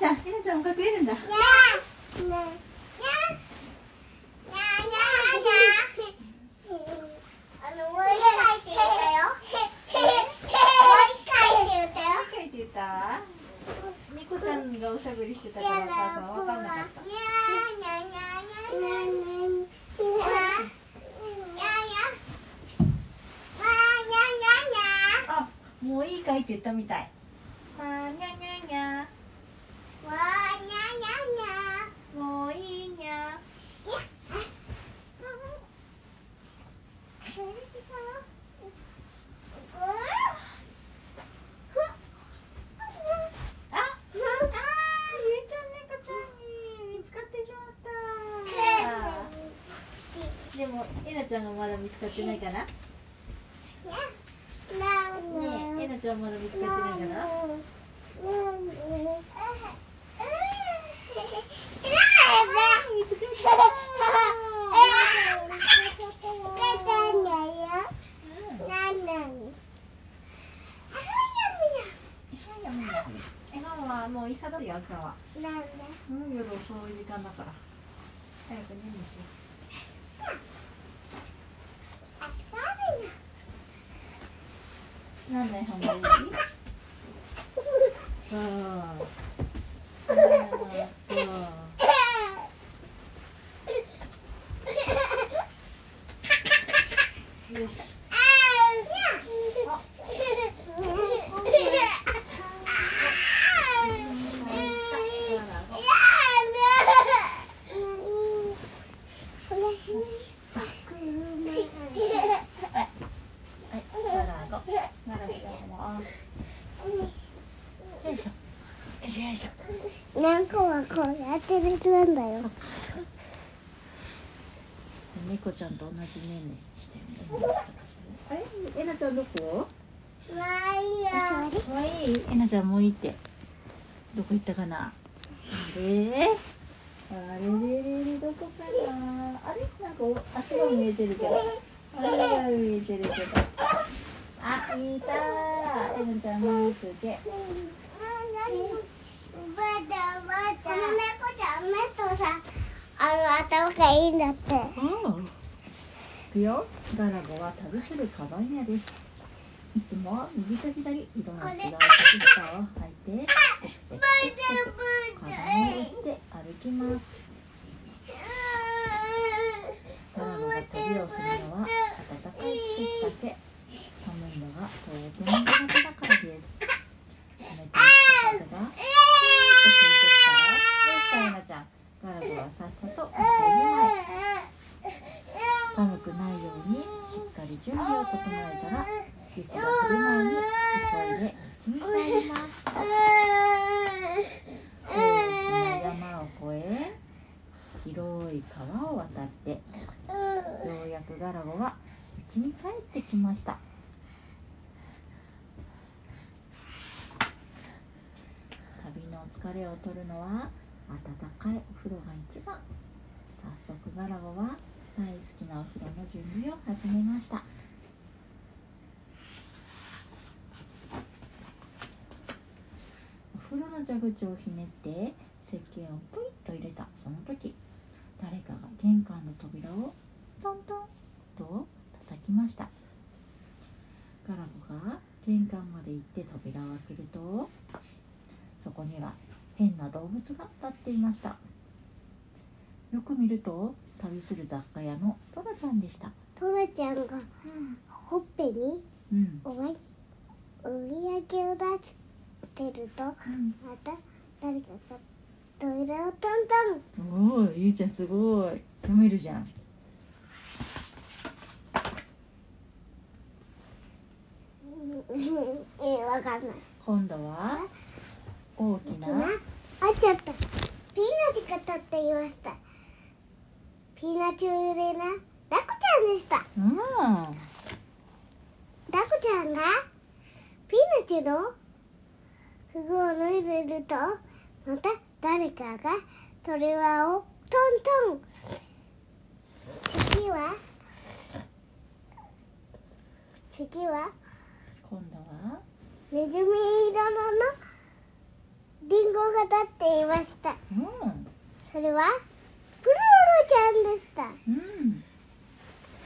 ちゃんひなちゃんも隠れるんだ。ねのもう一回って言ったよ。もう一回って言ったよ。書いてたニコちゃんがおしゃべりしてたからお母さんわかんなかったあもういいかいって言ったみたいわーにゃにゃにゃもういいにゃああーゆうちゃん猫ちゃんに見つかってしまったでもえなちゃんがまだ見つかってないかな？ね。ええなちゃんまだ見つかってないかな見つか絵本はもう一冊よ今日はうん夜遅い時間だから早く寝るでしょ何の絵本がいいうんうんよいしょはい、ガラゴ。ガラゴだよいしょ。よいしょよいしょ。何個はこうやってるんだよ。猫ちゃんと同じ年齢してる。あれ、えなちゃんどこ？まあい。えなちゃんもういいって。どこ行ったかな。で、あれ？れれ？れどこかな。あれ、なんかお足が見えてるけど。足が見えてるけど。あ、いた。えなちゃん見つけ。バタバタ。この猫ちゃん目とさ、あの頭がいいんだって。ああ。いくよ。ガラゴは旅するカバン屋です。いつも右と左、色の違う靴下を履いて、テクテクテクテクカバンを打って歩きます。ガラゴが旅をするのは暖かい季節だけ。寒いのがとても苦手だからです。冷たい風がと吹いてきたら、どうしたエナちゃん。ガラゴはさっさと店に前。寒くないようにしっかり準備を整えたら雪が降る前に急いで道に帰ります大きな山を越え広い川を渡ってようやくガラゴは家に帰ってきました旅の疲れを取るのは温かいお風呂が一番。早速ガラゴは大好きなお風呂の準備を始めました。お風呂の蛇口をひねって石鹸をプイッと入れた。その時誰かが玄関の扉をトントンと叩きました。ガラゴが玄関まで行って扉を開けるとそこには変な動物が立っていました。よく見ると旅する雑貨屋のトラちゃんでした。トラちゃんがほっぺにうん、おまし売り上げを出してるとまた誰かが扉をトントンおおゆうちゃんすごい。読めるじゃん。えわかんない。今度は？大きな？あちゃったピーナツが立っていました。ピーナツ売れな？ラコちゃんでした。うん。ラコちゃんが？ピーナツのフグを脱いでるとまた誰かが鳥輪をトントン。次は？次は？今度は？ネズミ色のリンゴが立っていました。うんそれはプルロちゃんでした。うん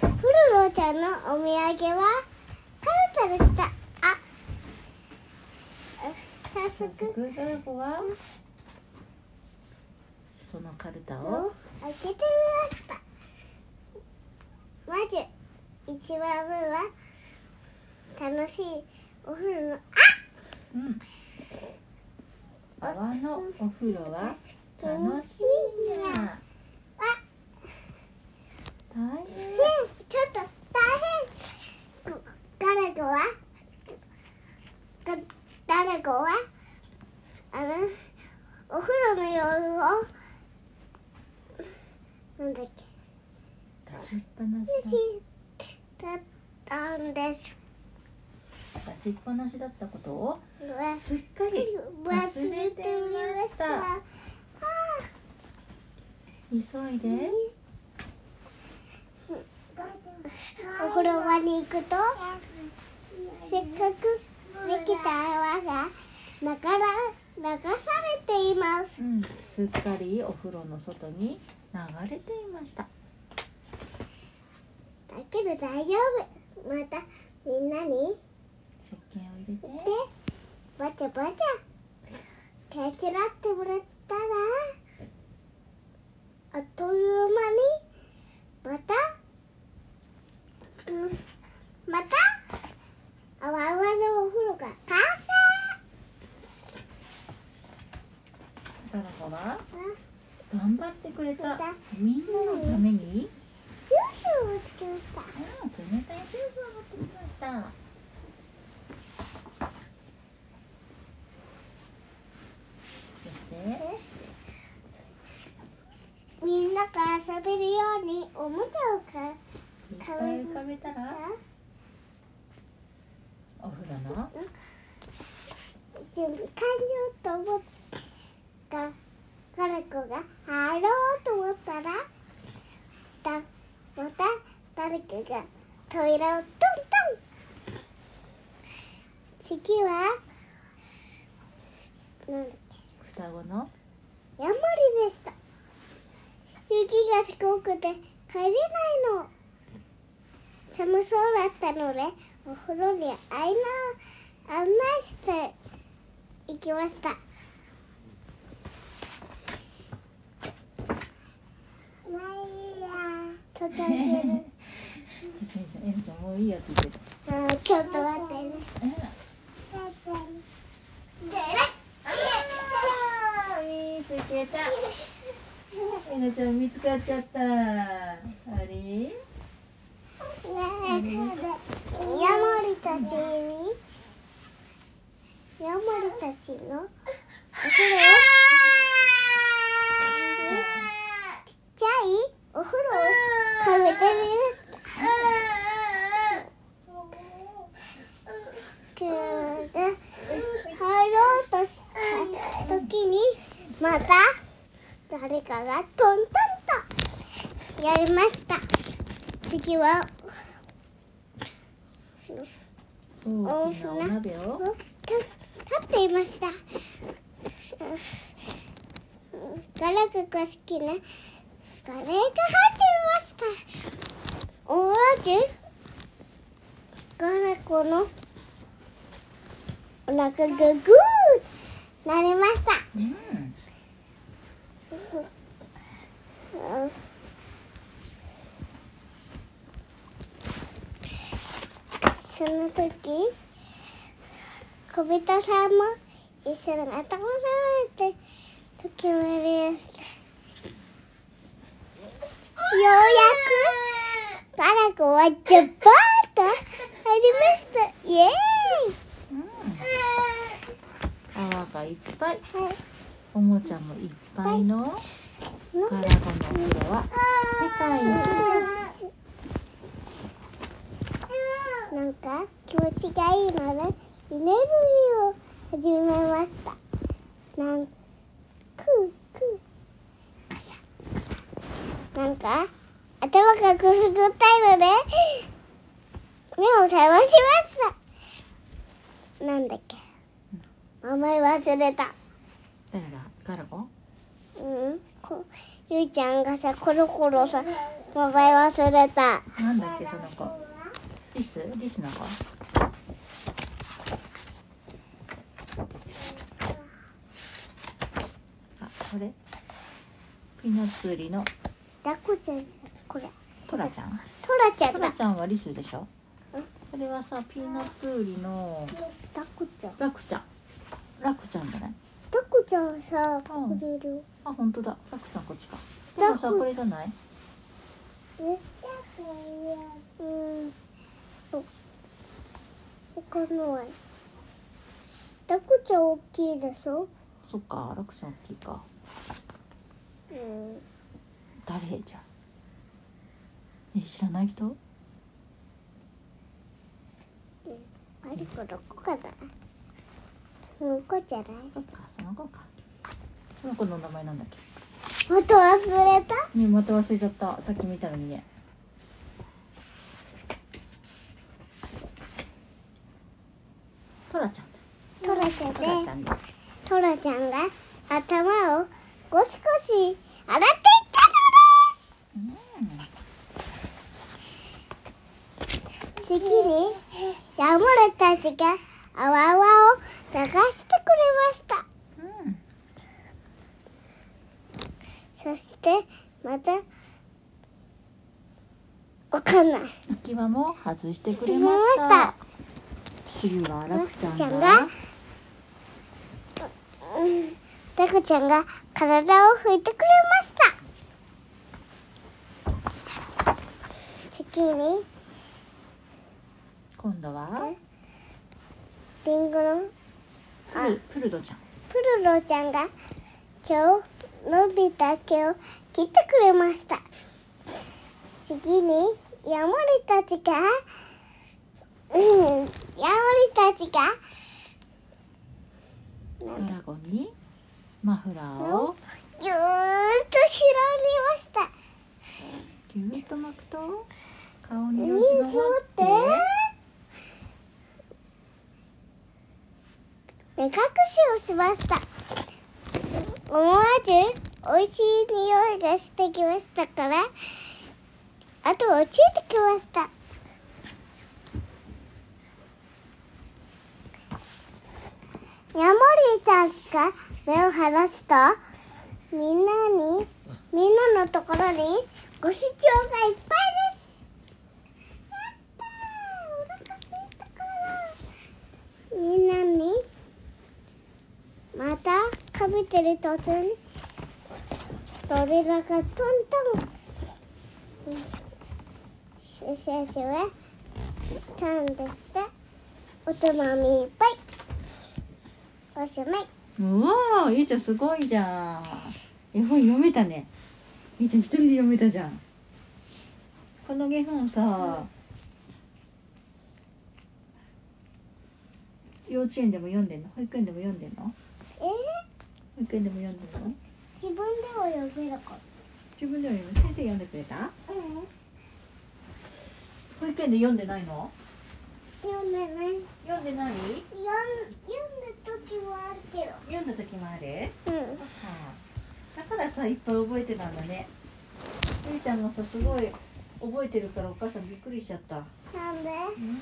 プルロちゃんのお土産はカルタでした。あ早早速速ドラコはそのカルタを？開けてみました。まず一番目は楽しいお風呂のあうん泡のお風呂は楽しい。にゃ大変ちょっと大変誰かは誰かはあのお風呂の様子をなんだっけ出しっぱなしだったんです出しっぱなしだったことをすっかり忘れてみましたあ急いで。お風呂場に行くとせっかくできた泡がなから流されています。うん。すっかりお風呂の外に流れていました。だけど大丈夫。またみんなに石鹸を入れて。でバチャバチャ手伝ってもらったらあっという間にまた、うん、またあわあわのお風呂が完成。だからほらあ頑張ってくれた。だみんなのために？ジュースを作った。うん冷たいジュースをました。そしてみんなが遊べるようにおもちゃを買う浮かべたら？お風呂の？準備完了と思った。彼子が入ろうと思ったらだまた誰かが扉をトントン。次はなん双子の？けヤモリでした雪がすごくて帰れないの。寒そうだったのでお風呂に案内案内して行きました。ちょっと待ってね。エミちゃんもういいよって言ってた。あちょっと待ってね。見つけたエナちゃん見つかっちゃった。あれ？ねヤモリたちに？ヤモリたちの？お風呂？ちっちゃい？お風呂をかめてみる？入ろうとした時にまた誰かがトントンとやりました。次は大きなお鍋を。立っていました。ガラクが好きなカレーが入っていました。お味？ガラコのお腹がグーなりました。うんうんその時小人さんも一緒に頭を撫めて時をやりましたようやくガラコはジャバーッと入りました。イエうん。泡がいっぱい。ーイ、はい。おもちゃもいっぱいのガラゴのお風呂は世界一なんか気持ちがいいので居眠りを始めました。なんくくなんか頭がくすぐったいので目を覚ましましたなんだっけ名前忘れた誰だガラゴうん。こゆいちゃんがさコロコロさ名前忘れた。なんだっけその子。リス？リスの子？あこれ？ピーナッツ売りの？ダコちゃんじゃんこれ。トラちゃん？トラちゃトんだ。ラちゃんはリスでしょ？うん。これはさピーナッツ売りの？ダコちゃん。ラクちゃん。ラクちゃんじゃない？ダコちゃんさうん。これいる？あ本当だ。ラクちゃんこっちか。でもさこれじゃない？えうんそわかんないダコちゃん大きいでしょ？そっかラクちゃん大きいか。うん。誰じゃ？んえ知らない人？マリコどこかな？向こうじゃない。そっかその子か。その子の名前なんだっけ？また忘れた？ねまた忘れちゃった。さっき見たのにね。トラちゃんトラちゃんでゃんだ。トラちゃんが頭をゴシゴシ洗っていったのです。次にヤモレたちが泡泡を流してくれました。うんそしてまたわかんない。浮き輪も外してくれました。次はラクちゃんがが。うん。タコちゃんが体を拭いてくれました。次に。今度は？リンゴのプルプルドちゃんプルロちゃんが今日伸びた毛を切ってくれました次にヤモリたちがうんヤモリたちがドラゴンにマフラーをぎゅーっと広げましたぎゅーっと巻くと顔に水をよしがまって目隠しをしました。思わず美味しい匂いがしてきましたからあとをついてきました。ヤモリたちが目を離すとみんなにみんなのところにご視聴がいっぱいです。やったー。お腹すいたから。みんなにまた食べてる途中に。鳥らがトントン。シュシュシュしたんですっておつまみいっぱい。おしまい。うわーゆうちゃんすごいじゃん。絵本読めたね。ゆうちゃん一人で読めたじゃん。この絵本さ、幼稚園でも読んでんの？保育園でも読んでんの？育園でも読んでんの？自分でも読めるか自分でも読む先生読んでくれた？うん。保育園で読んでないの？読んでない。読んでない？読ん読んだ時もあるけ読んだ時もある？どうん。そっか。だからさいっぱい覚えてたんだね。ゆうちゃんもさすごい覚えてるからお母さんびっくりしちゃった。なんで？うん。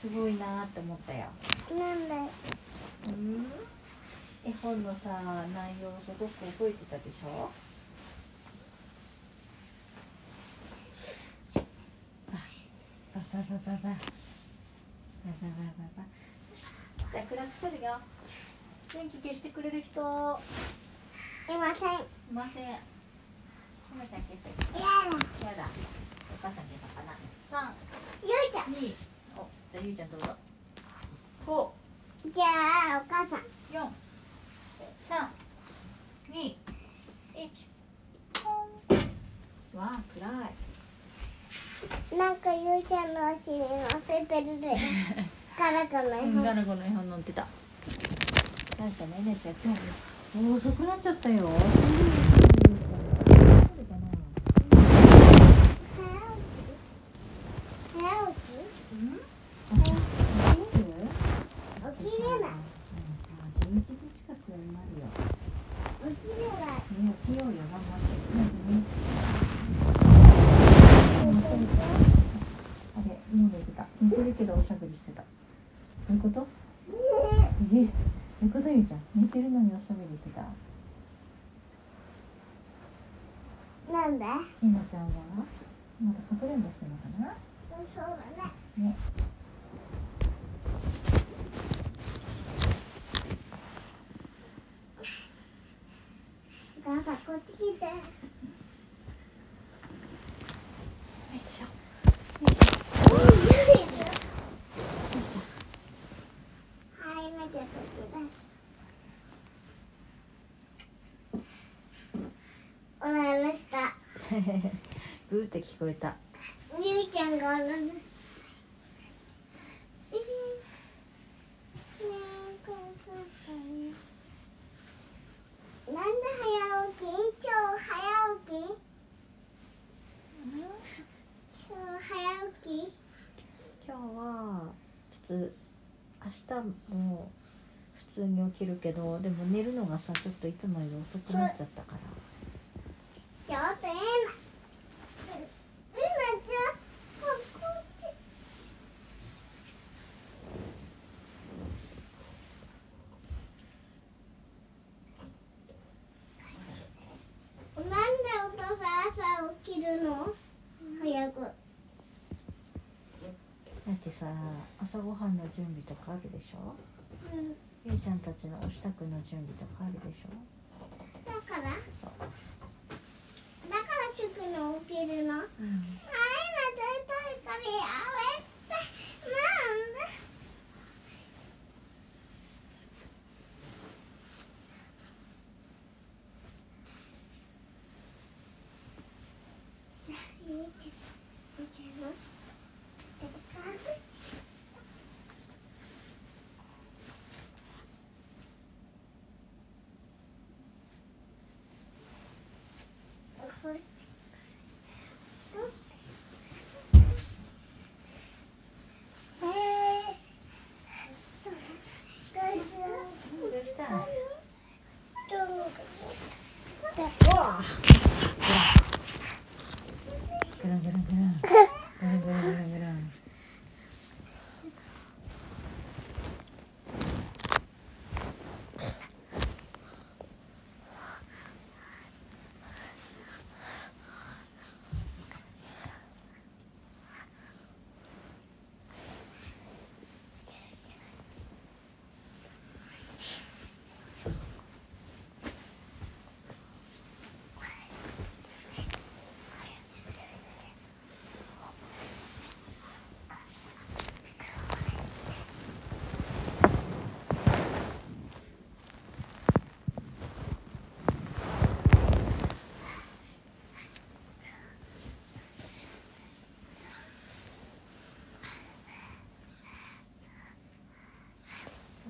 すごいなーって思ったよ。なんで？うん絵本のさ内容すごく覚えてたでしょ？あバババババ。バババババ。じゃあ暗くするよ。電気消してくれる人。いいません。やません。姫さん消すだ。やだ。お母さん消そうかな？三。ゆいちゃ二。おじゃあゆいちゃんどうぞ。五。んじゃあお母さん。四三二一。わあ暗い。なんかゆいちゃんの足に乗せてるでガラガラ絵本。ガラゴの絵本乗ってた。大したねでしょ今日。も遅くなっちゃったよ大丈夫かな早起きうん早起き起きる起きれないうんけどおしゃべりしてた。どういうこと？えどういうことゆうちゃん？寝てるのにおしゃべりしてた？なんで？ひなちゃんは？まだかくれんぼしてるのかな？そうだね。ねお母さんこっち来てよいしょはい、よいしょなきゃこっちですおならしたブーって聞こえた。ゆうちゃんがおならなんで早起き今日早起き？今日早起き？今日は普通明日も普通に起きるけどでも寝るのがさちょっといつもより遅くなっちゃったから。ちょっとえなえなちゃんこっちなんでお父さん朝起きるの早くだってさ朝ごはんの準備とかあるでしょ？うん。ゆいちゃんたちのお支度の準備とかあるでしょだからそう、だからすぐに起きるのあいなうん、絶対からやめてなんでゆうちゃんゆうちゃんのこれどうしたぐるんぐるんぐるんぐるんぐるんぐるんぐるん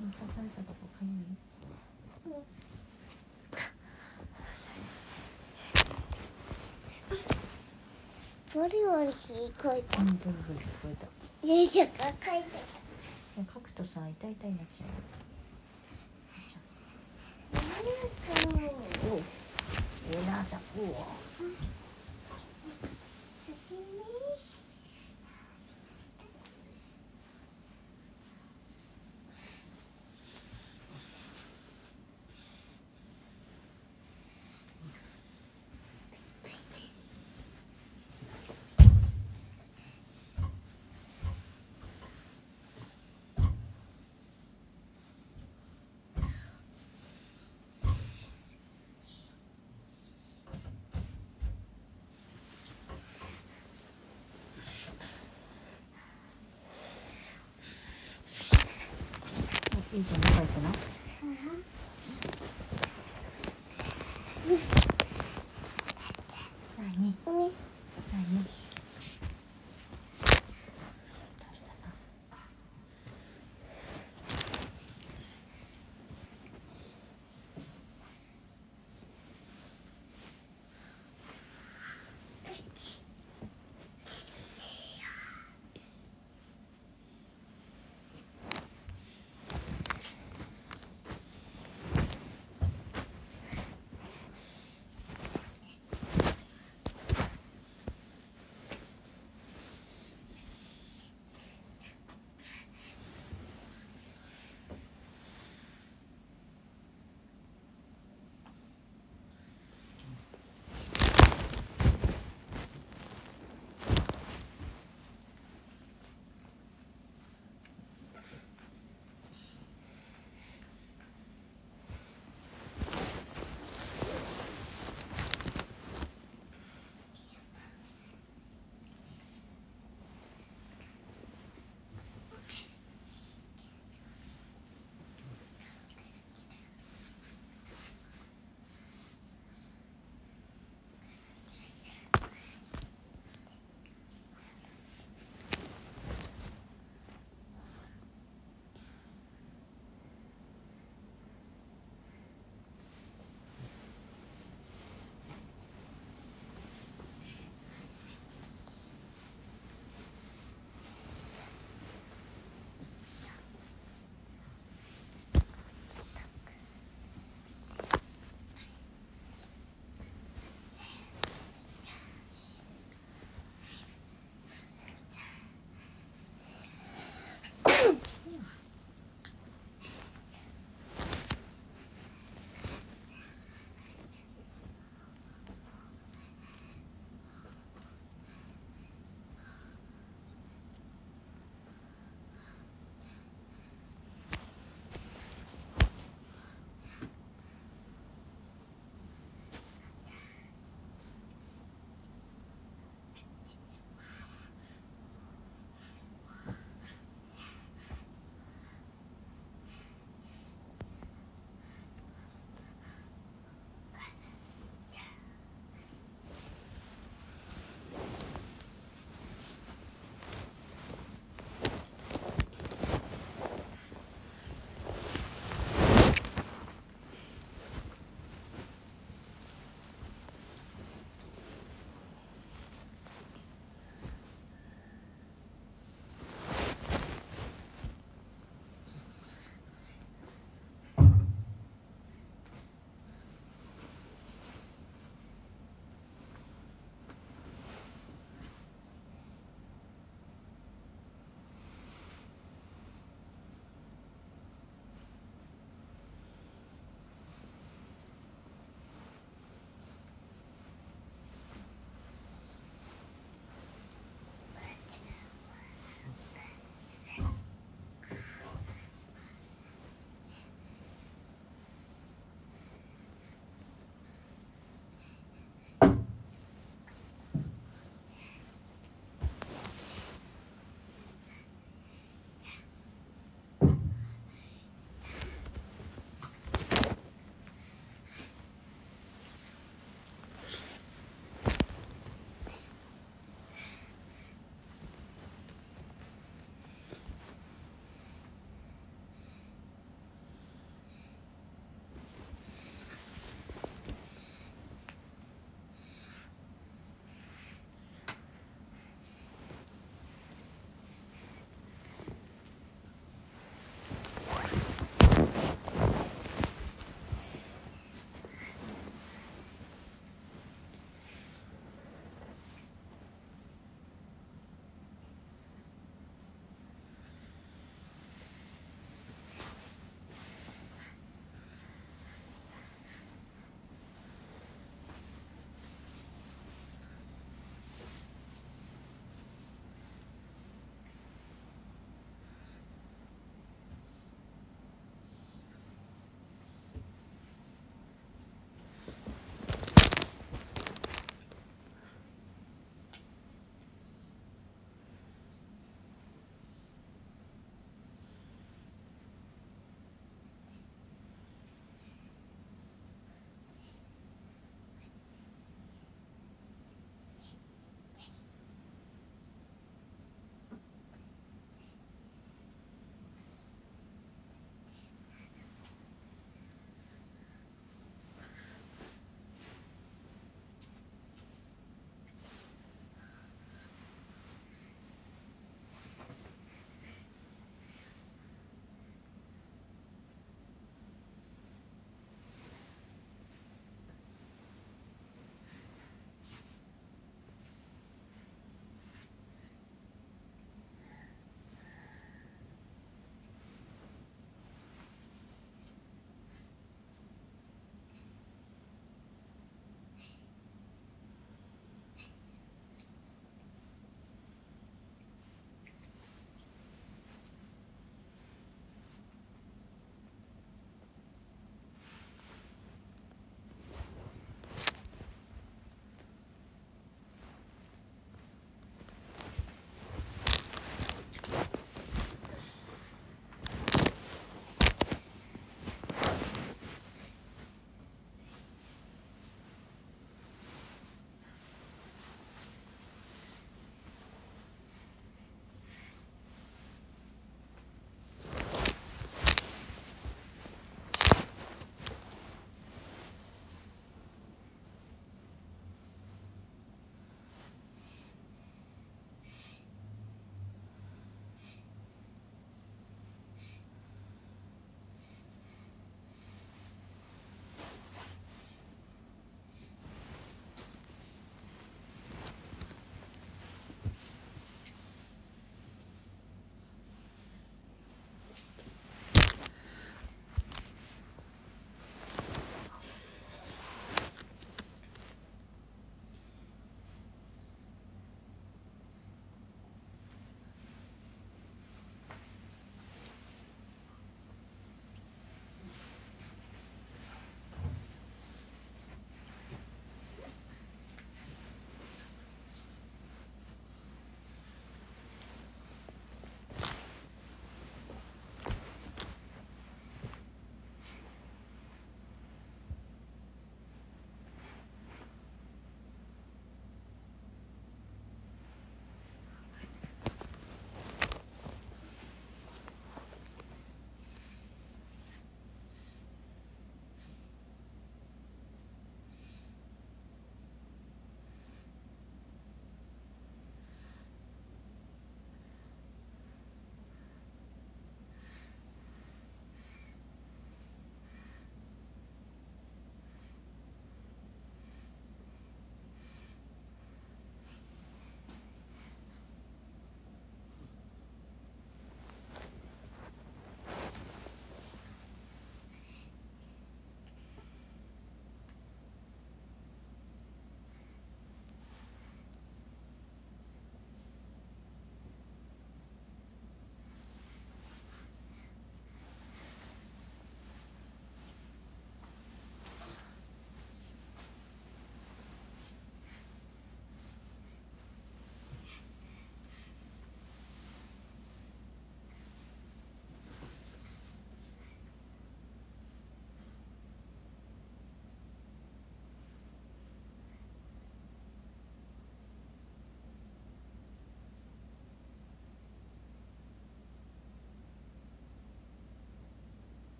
でも刺されたとこかゆいボリボリ聞こえたうんブルブル聞こえたゆうちゃんが書いて書くとさ痛い痛いなっちゃたなんかおうええなじゃうおいいじゃん、ど